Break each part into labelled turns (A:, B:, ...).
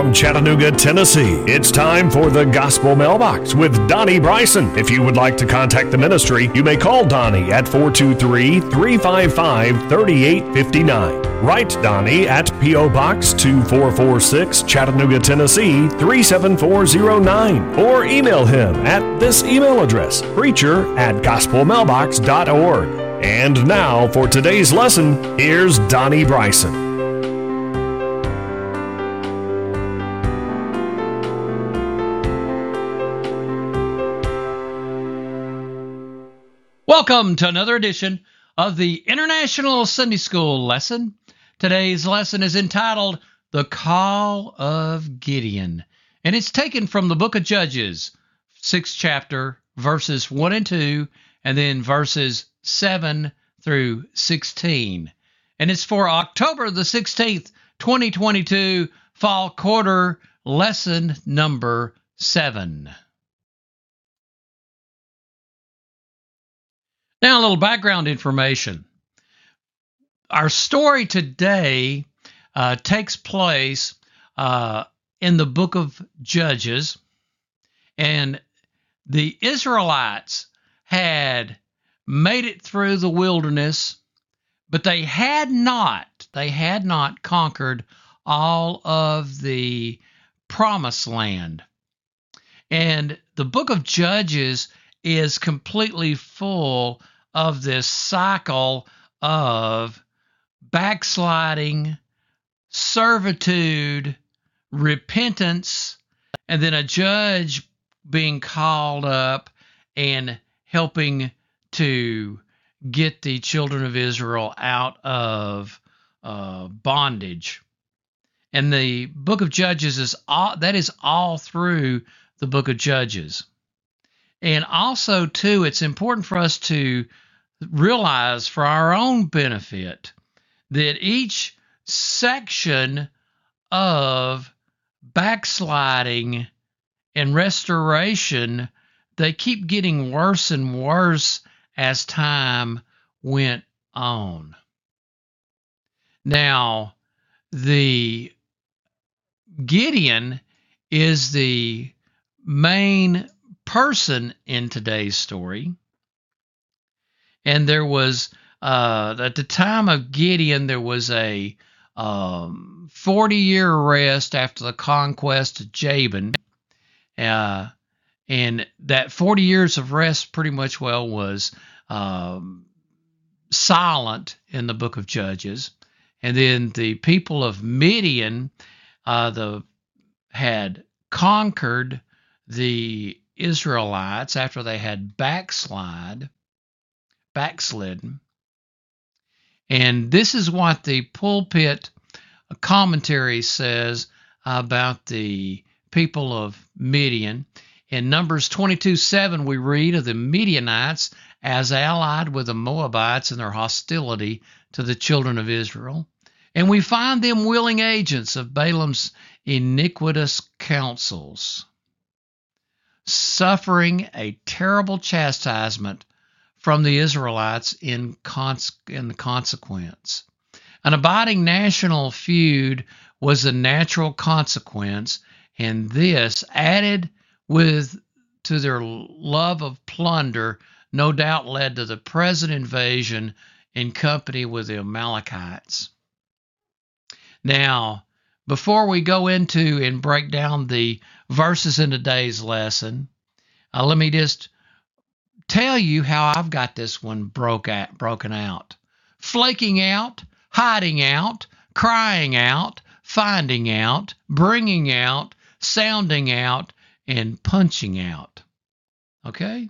A: from Chattanooga, Tennessee. It's time for the Gospel Mailbox with Donnie Bryson. If you would like to contact the ministry, you may call Donnie at 423 355 3859. Write Donnie at P.O. Box 2446, Chattanooga, Tennessee 37409. Or email him at this email address, preacher at gospelmailbox.org. And now for today's lesson, here's Donnie Bryson.
B: Welcome to another edition of the International Sunday School lesson. Today's lesson is entitled The Call of Gideon, and it's taken from the book of Judges, 6th chapter, verses 1 and 2, and then verses 7 through 16. And it's for October the 16th, 2022, fall quarter lesson number 7. Now, a little background information. Our story today uh, takes place uh, in the book of Judges, and the Israelites had made it through the wilderness, but they had not, they had not conquered all of the promised land. And the book of Judges is completely full of this cycle of backsliding, servitude, repentance, and then a judge being called up and helping to get the children of Israel out of uh, bondage. And the book of Judges is all that is all through the book of Judges. And also, too, it's important for us to realize for our own benefit that each section of backsliding and restoration they keep getting worse and worse as time went on. Now the gideon is the main person in today's story. And there was, uh, at the time of Gideon, there was a um, 40 year rest after the conquest of Jabin. Uh, and that 40 years of rest pretty much well was um, silent in the book of Judges. And then the people of Midian uh, the, had conquered the Israelites after they had backslide, backslidden. And this is what the pulpit commentary says about the people of Midian. In Numbers 22 7, we read of the Midianites as allied with the Moabites in their hostility to the children of Israel. And we find them willing agents of Balaam's iniquitous counsels suffering a terrible chastisement from the Israelites in, cons- in the consequence. An abiding national feud was a natural consequence, and this, added with to their love of plunder, no doubt led to the present invasion in company with the Amalekites. Now, before we go into and break down the verses in today's lesson, uh, let me just tell you how I've got this one broke at, broken out. Flaking out, hiding out, crying out, finding out, bringing out, sounding out, and punching out. Okay?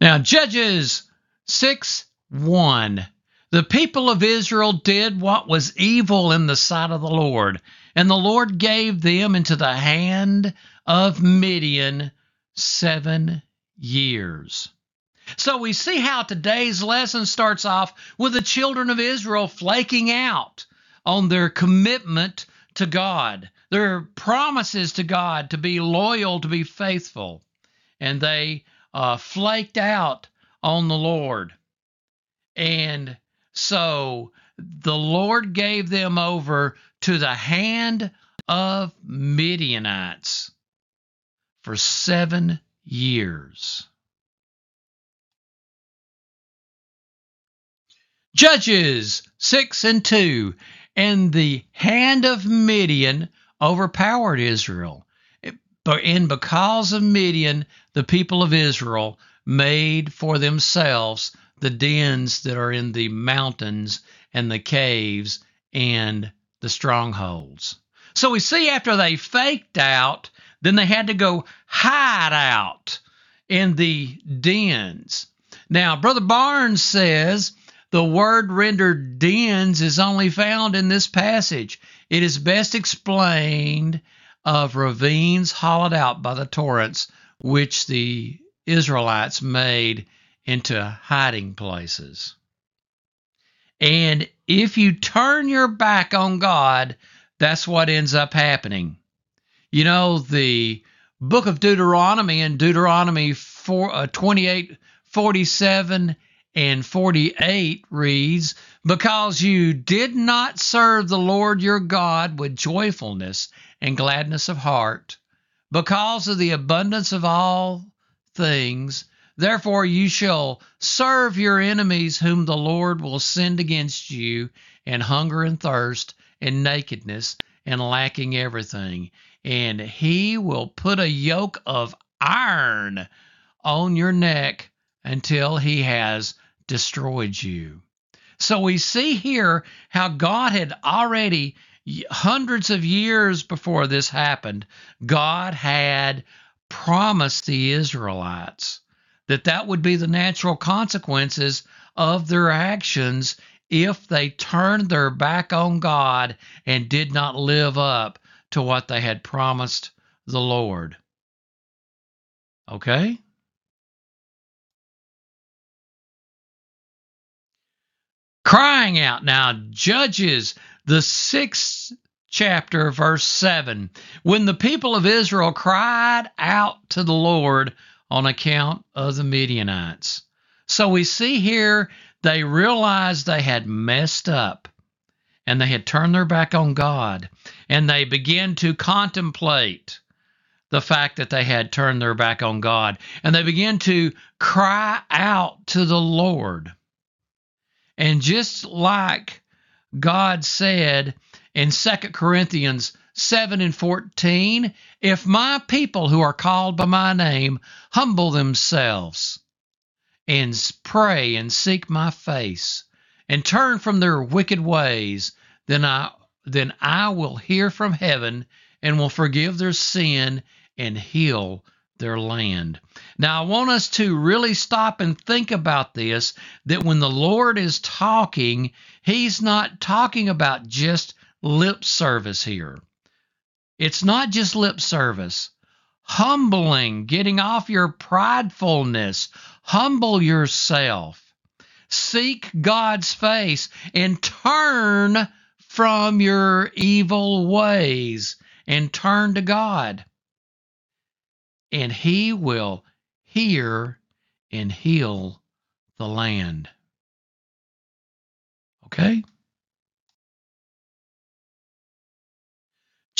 B: Now, Judges 6 1. The people of Israel did what was evil in the sight of the Lord, and the Lord gave them into the hand of Midian seven years. So we see how today's lesson starts off with the children of Israel flaking out on their commitment to God, their promises to God to be loyal, to be faithful. And they uh, flaked out on the Lord. And so the Lord gave them over to the hand of Midianites for seven years. Judges 6 and 2. And the hand of Midian overpowered Israel. And because of Midian, the people of Israel made for themselves the dens that are in the mountains and the caves and the strongholds. So we see after they faked out, then they had to go hide out in the dens. Now, Brother Barnes says the word rendered dens is only found in this passage. It is best explained of ravines hollowed out by the torrents, which the Israelites made into hiding places. And if you turn your back on God, that's what ends up happening. You know, the book of Deuteronomy and Deuteronomy 4, uh, 28 47 and 48 reads, Because you did not serve the Lord your God with joyfulness and gladness of heart, because of the abundance of all things, therefore you shall serve your enemies, whom the Lord will send against you, and hunger and thirst, and nakedness, and lacking everything. And he will put a yoke of iron on your neck until he has destroyed you. So we see here how God had already, hundreds of years before this happened, God had promised the Israelites that that would be the natural consequences of their actions if they turned their back on God and did not live up to what they had promised the Lord. Okay? crying out. Now, Judges, the sixth chapter, verse 7. When the people of Israel cried out to the Lord on account of the Midianites. So we see here they realized they had messed up and they had turned their back on God and they began to contemplate the fact that they had turned their back on God and they began to cry out to the Lord. And just like God said in 2 Corinthians 7 and 14, if my people who are called by my name humble themselves and pray and seek my face and turn from their wicked ways, then I then I will hear from heaven and will forgive their sin and heal their land. Now, I want us to really stop and think about this that when the Lord is talking, He's not talking about just lip service here. It's not just lip service. Humbling, getting off your pridefulness, humble yourself. Seek God's face and turn from your evil ways and turn to God and he will hear and heal the land. Okay?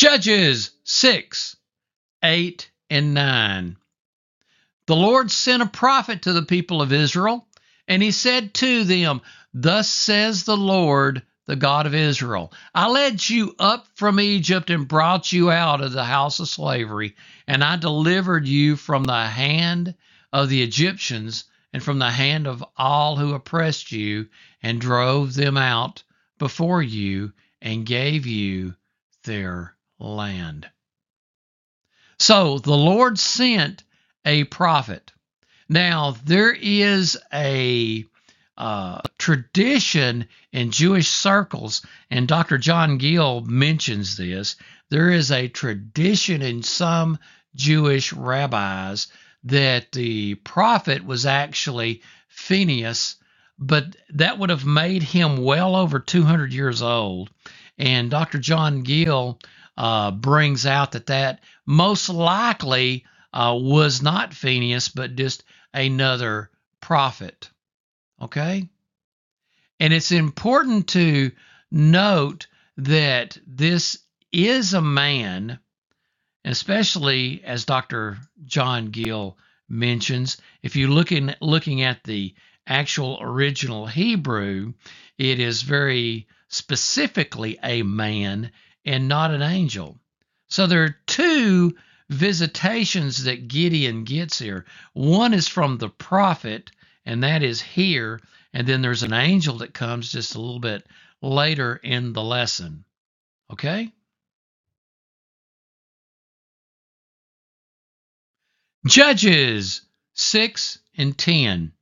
B: Judges 6, 8, and 9. The Lord sent a prophet to the people of Israel, and he said to them, Thus says the Lord, the God of Israel. I led you up from Egypt and brought you out of the house of slavery, and I delivered you from the hand of the Egyptians and from the hand of all who oppressed you, and drove them out before you and gave you their land. So the Lord sent a prophet. Now, there is a uh, tradition in Jewish circles, and Dr. John Gill mentions this. There is a tradition in some Jewish rabbis that the prophet was actually Phineas, but that would have made him well over 200 years old. And Dr. John Gill uh, brings out that that most likely uh, was not Phineas, but just another prophet. Okay? And it's important to note that this is a man, especially as Dr. John Gill mentions. If you look in looking at the actual original Hebrew, it is very specifically a man and not an angel. So there are two visitations that Gideon gets here. One is from the prophet, and that is here. And then there's an angel that comes just a little bit later in the lesson. Okay? Judges 6 and 10.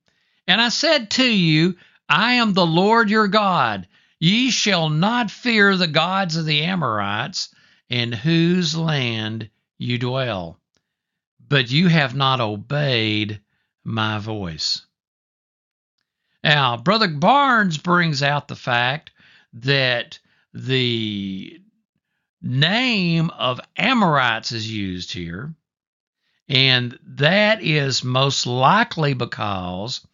B: And I said to you, I am the Lord your God. Ye shall not fear the gods of the Amorites, in whose land you dwell. But you have not obeyed my voice. Now, Brother Barnes brings out the fact that the name of Amorites is used here, and that is most likely because,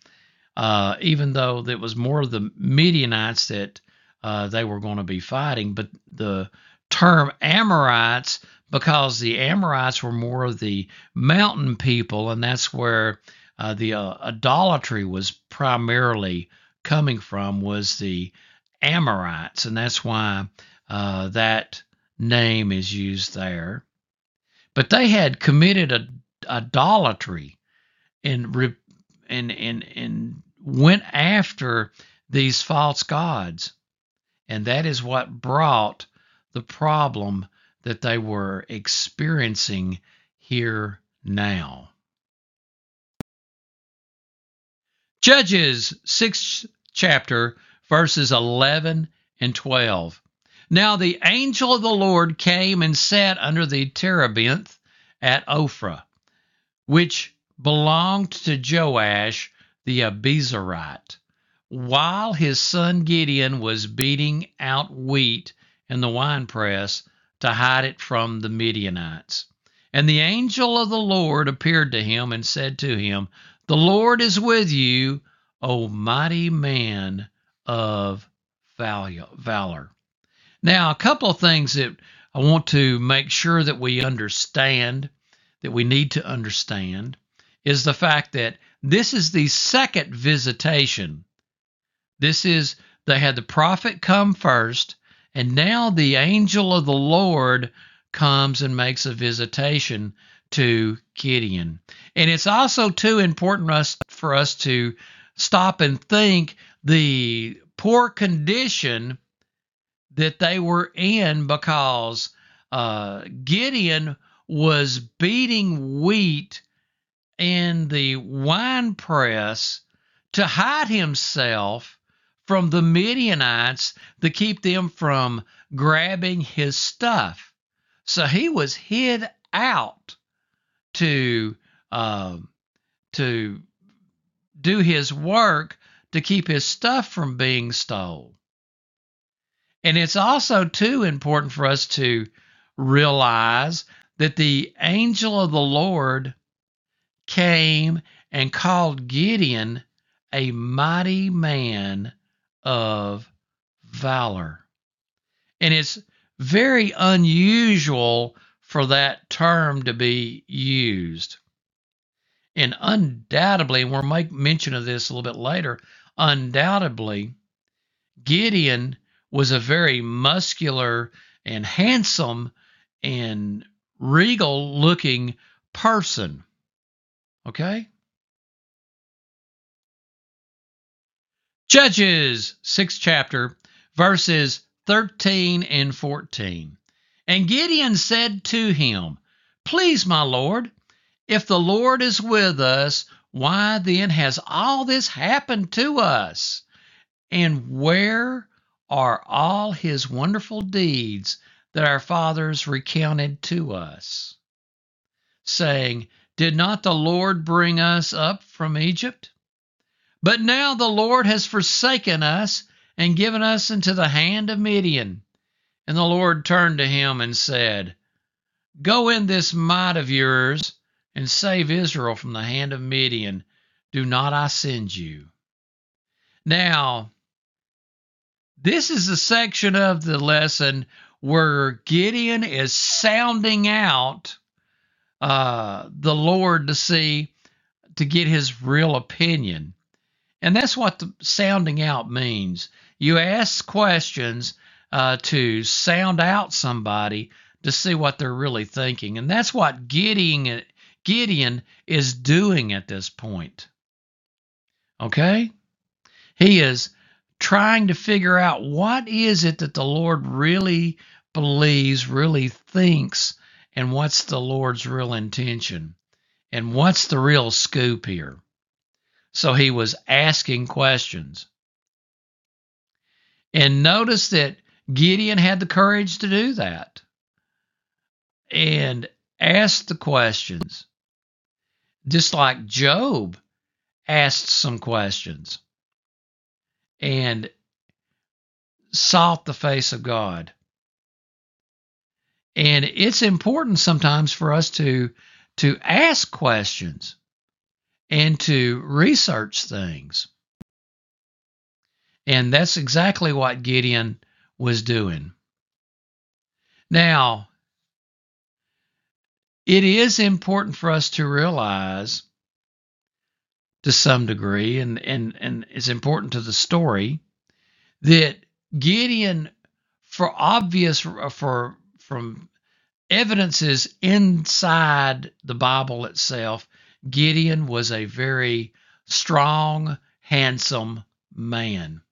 B: uh, even though it was more of the Midianites that uh, they were going to be fighting, but the term Amorites because the Amorites were more of the mountain people, and that's where uh, the uh, idolatry was primarily coming from was the Amorites, and that's why uh, that name is used there. But they had committed a, idolatry and, and and and went after these false gods, and that is what brought the problem that they were experiencing here now. Judges 6th chapter, verses 11 and 12. Now the angel of the Lord came and sat under the terebinth at Ophrah, which belonged to Joash the Abiezrite, while his son Gideon was beating out wheat in the winepress to hide it from the Midianites. And the angel of the Lord appeared to him and said to him, The Lord is with you, O mighty man of valor. Now, a couple of things that I want to make sure that we understand, that we need to understand, is the fact that this is the second visitation. This is, they had the prophet come first, and now the angel of the Lord comes and makes a visitation to Gideon. And it's also too important for us to stop and think the poor condition that they were in because uh, Gideon was beating wheat in the wine press to hide himself from the Midianites to keep them from grabbing his stuff. So he was hid out to uh, to do his work to keep his stuff from being stole. And it's also too important for us to realize that the angel of the Lord came and called Gideon a mighty man of valor. And it's very unusual for that term to be used. And undoubtedly, and we'll make mention of this a little bit later, undoubtedly, Gideon was a very muscular and handsome and regal looking person. Okay? Judges, sixth chapter, verses 13 and 14. And Gideon said to him, Please, my Lord, if the Lord is with us, why then has all this happened to us? And where are all his wonderful deeds that our fathers recounted to us? Saying, Did not the Lord bring us up from Egypt? But now the Lord has forsaken us and given us into the hand of Midian. And the Lord turned to him and said, Go in this might of yours and save Israel from the hand of Midian. Do not I send you? Now, This is a section of the lesson where Gideon is sounding out uh, the Lord to see, to get his real opinion. And that's what the sounding out means. You ask questions uh, to sound out somebody to see what they're really thinking. And that's what Gideon, Gideon is doing at this point. Okay? He is trying to figure out what is it that the Lord really believes, really thinks, and what's the Lord's real intention, and what's the real scoop here. So he was asking questions. And notice that Gideon had the courage to do that and ask the questions, just like Job asked some questions and sought the face of God. And it's important sometimes for us to to ask questions and to research things. And that's exactly what Gideon was doing. Now, it is important for us to realize to some degree, and, and, and it's important to the story, that Gideon, for obvious, for from evidences inside the Bible itself, Gideon was a very strong, handsome man.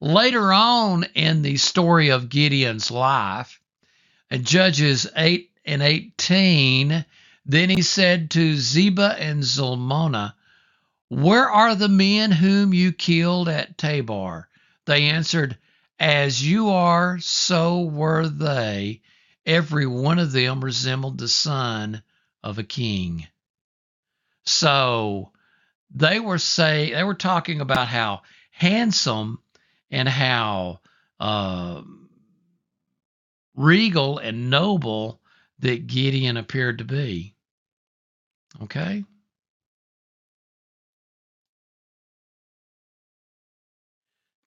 B: Later on in the story of Gideon's life, in Judges 8 and 18, then he said to Zebah and Zalmunna, Where are the men whom you killed at Tabor? They answered, As you are, so were they. Every one of them resembled the son of a king. So they were say they were talking about how handsome and how uh, regal and noble that Gideon appeared to be. Okay?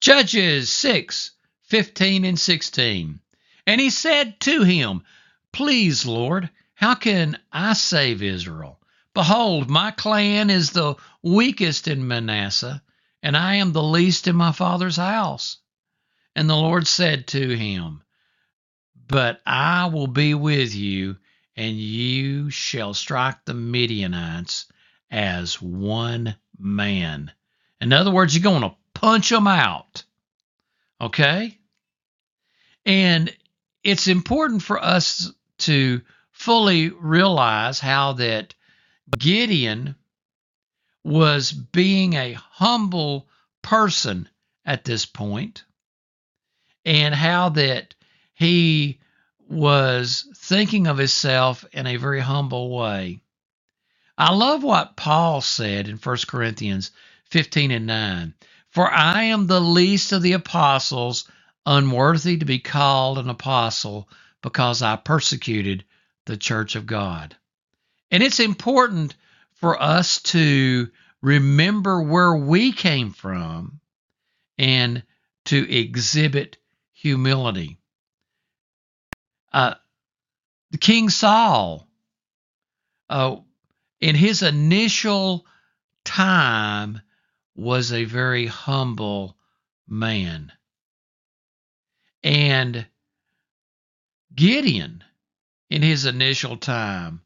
B: Judges 6 15 and 16. And he said to him, Please, Lord, how can I save Israel? Behold, my clan is the weakest in Manasseh, and I am the least in my father's house. And the Lord said to him, But I will be with you, and you shall strike the Midianites as one man. In other words, you're going to punch them out. Okay? And it's important for us to fully realize how that Gideon was being a humble person at this point and how that he was thinking of himself in a very humble way. I love what Paul said in 1 Corinthians 15 and 9. For I am the least of the apostles, unworthy to be called an apostle, because I persecuted the church of God. And it's important for us to remember where we came from and to exhibit humility. Uh, King Saul, uh, in his initial time, was a very humble man. And Gideon, in his initial time,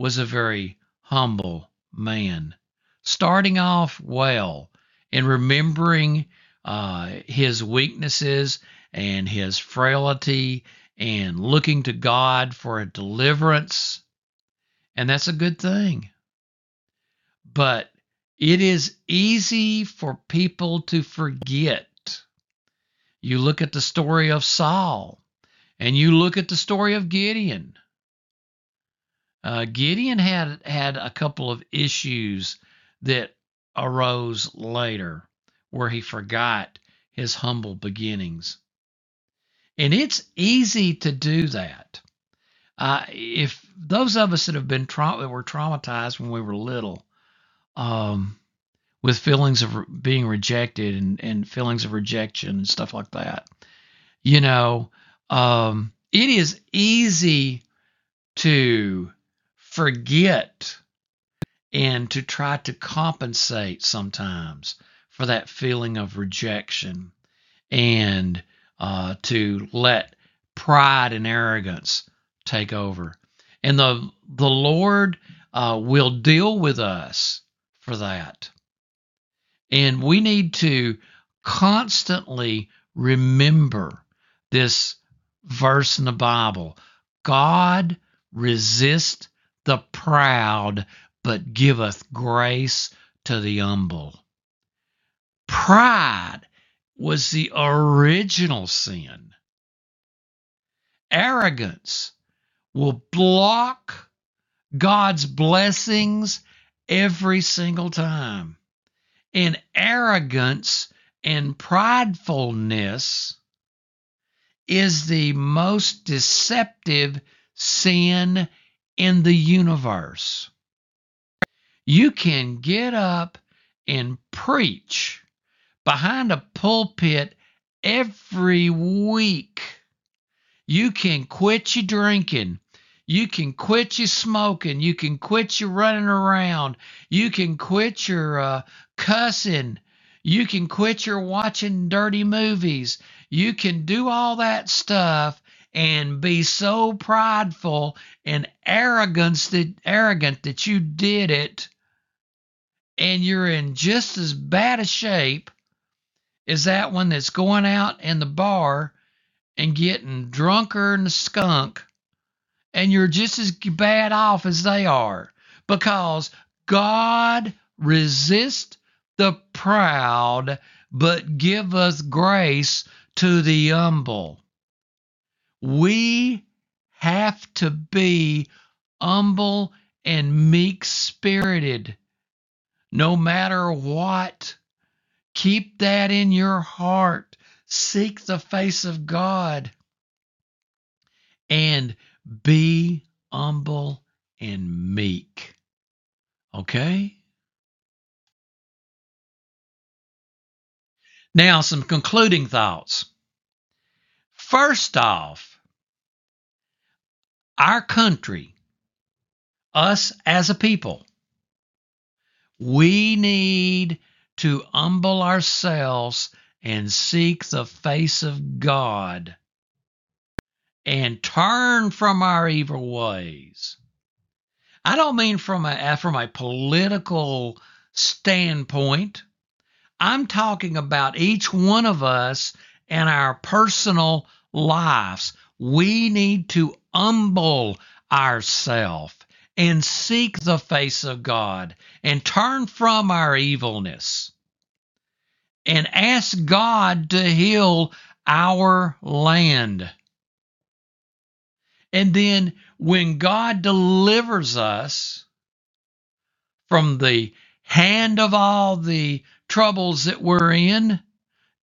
B: was a very humble man. Starting off well and remembering uh, his weaknesses and his frailty and looking to God for a deliverance. And that's a good thing. But it is easy for people to forget you look at the story of Saul and you look at the story of Gideon. Uh, Gideon had had a couple of issues that arose later where he forgot his humble beginnings. And it's easy to do that. Uh, if those of us that have been tra- that were traumatized when we were little, um, with feelings of being rejected and, and feelings of rejection and stuff like that. You know, um, it is easy to forget and to try to compensate sometimes for that feeling of rejection and uh, to let pride and arrogance take over. And the the Lord uh, will deal with us for that. And we need to constantly remember this verse in the Bible God resist the proud, but giveth grace to the humble. Pride was the original sin. Arrogance will block God's blessings every single time. And arrogance and pridefulness is the most deceptive sin in the universe. You can get up and preach behind a pulpit every week. You can quit your drinking. You can quit your smoking. You can quit your running around. You can quit your uh, cussing. You can quit your watching dirty movies. You can do all that stuff and be so prideful and arrogance that arrogant that you did it and you're in just as bad a shape as that one that's going out in the bar and getting drunker than a skunk and you're just as bad off as they are because God resists the proud but give us grace to the humble. We have to be humble and meek spirited no matter what. Keep that in your heart. Seek the face of God and be humble and meek. Okay? Now, some concluding thoughts. First off, our country, us as a people, we need to humble ourselves and seek the face of God and turn from our evil ways. I don't mean from a uh, from a political standpoint. I'm talking about each one of us and our personal lives. We need to humble ourselves and seek the face of God and turn from our evilness and ask God to heal our land. And then when God delivers us from the hand of all the troubles that we're in,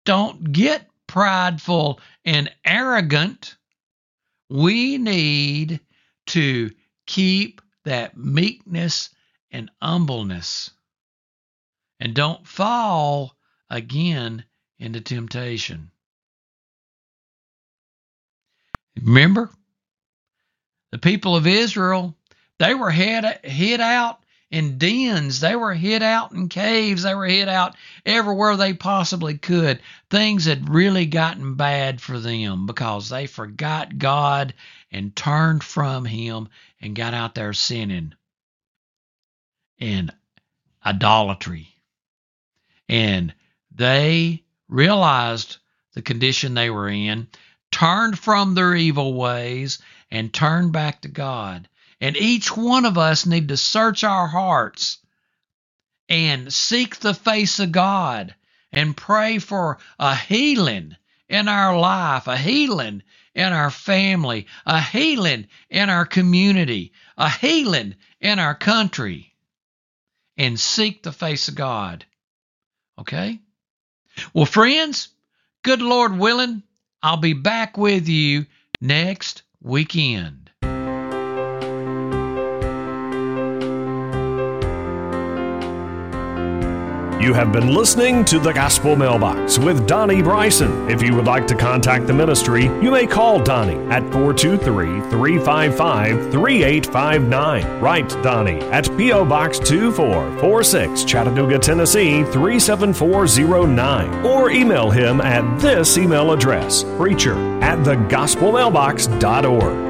B: don't get prideful and arrogant. We need to keep that meekness and humbleness and don't fall again into temptation. Remember, the people of Israel, they were hid, hid out in dens. They were hid out in caves. They were hid out everywhere they possibly could. Things had really gotten bad for them because they forgot God and turned from Him and got out there sinning and idolatry. And they realized the condition they were in, turned from their evil ways, and turned back to God. And each one of us need to search our hearts and seek the face of God and pray for a healing in our life, a healing in our family, a healing in our community, a healing in our country, and seek the face of God. Okay? Well, friends, good Lord willing, I'll be back with you next weekend.
A: You have been listening to the Gospel Mailbox with Donnie Bryson. If you would like to contact the ministry, you may call Donnie at 423 355 3859. Write Donnie at P.O. Box 2446, Chattanooga, Tennessee 37409. Or email him at this email address preacher at thegospelmailbox.org.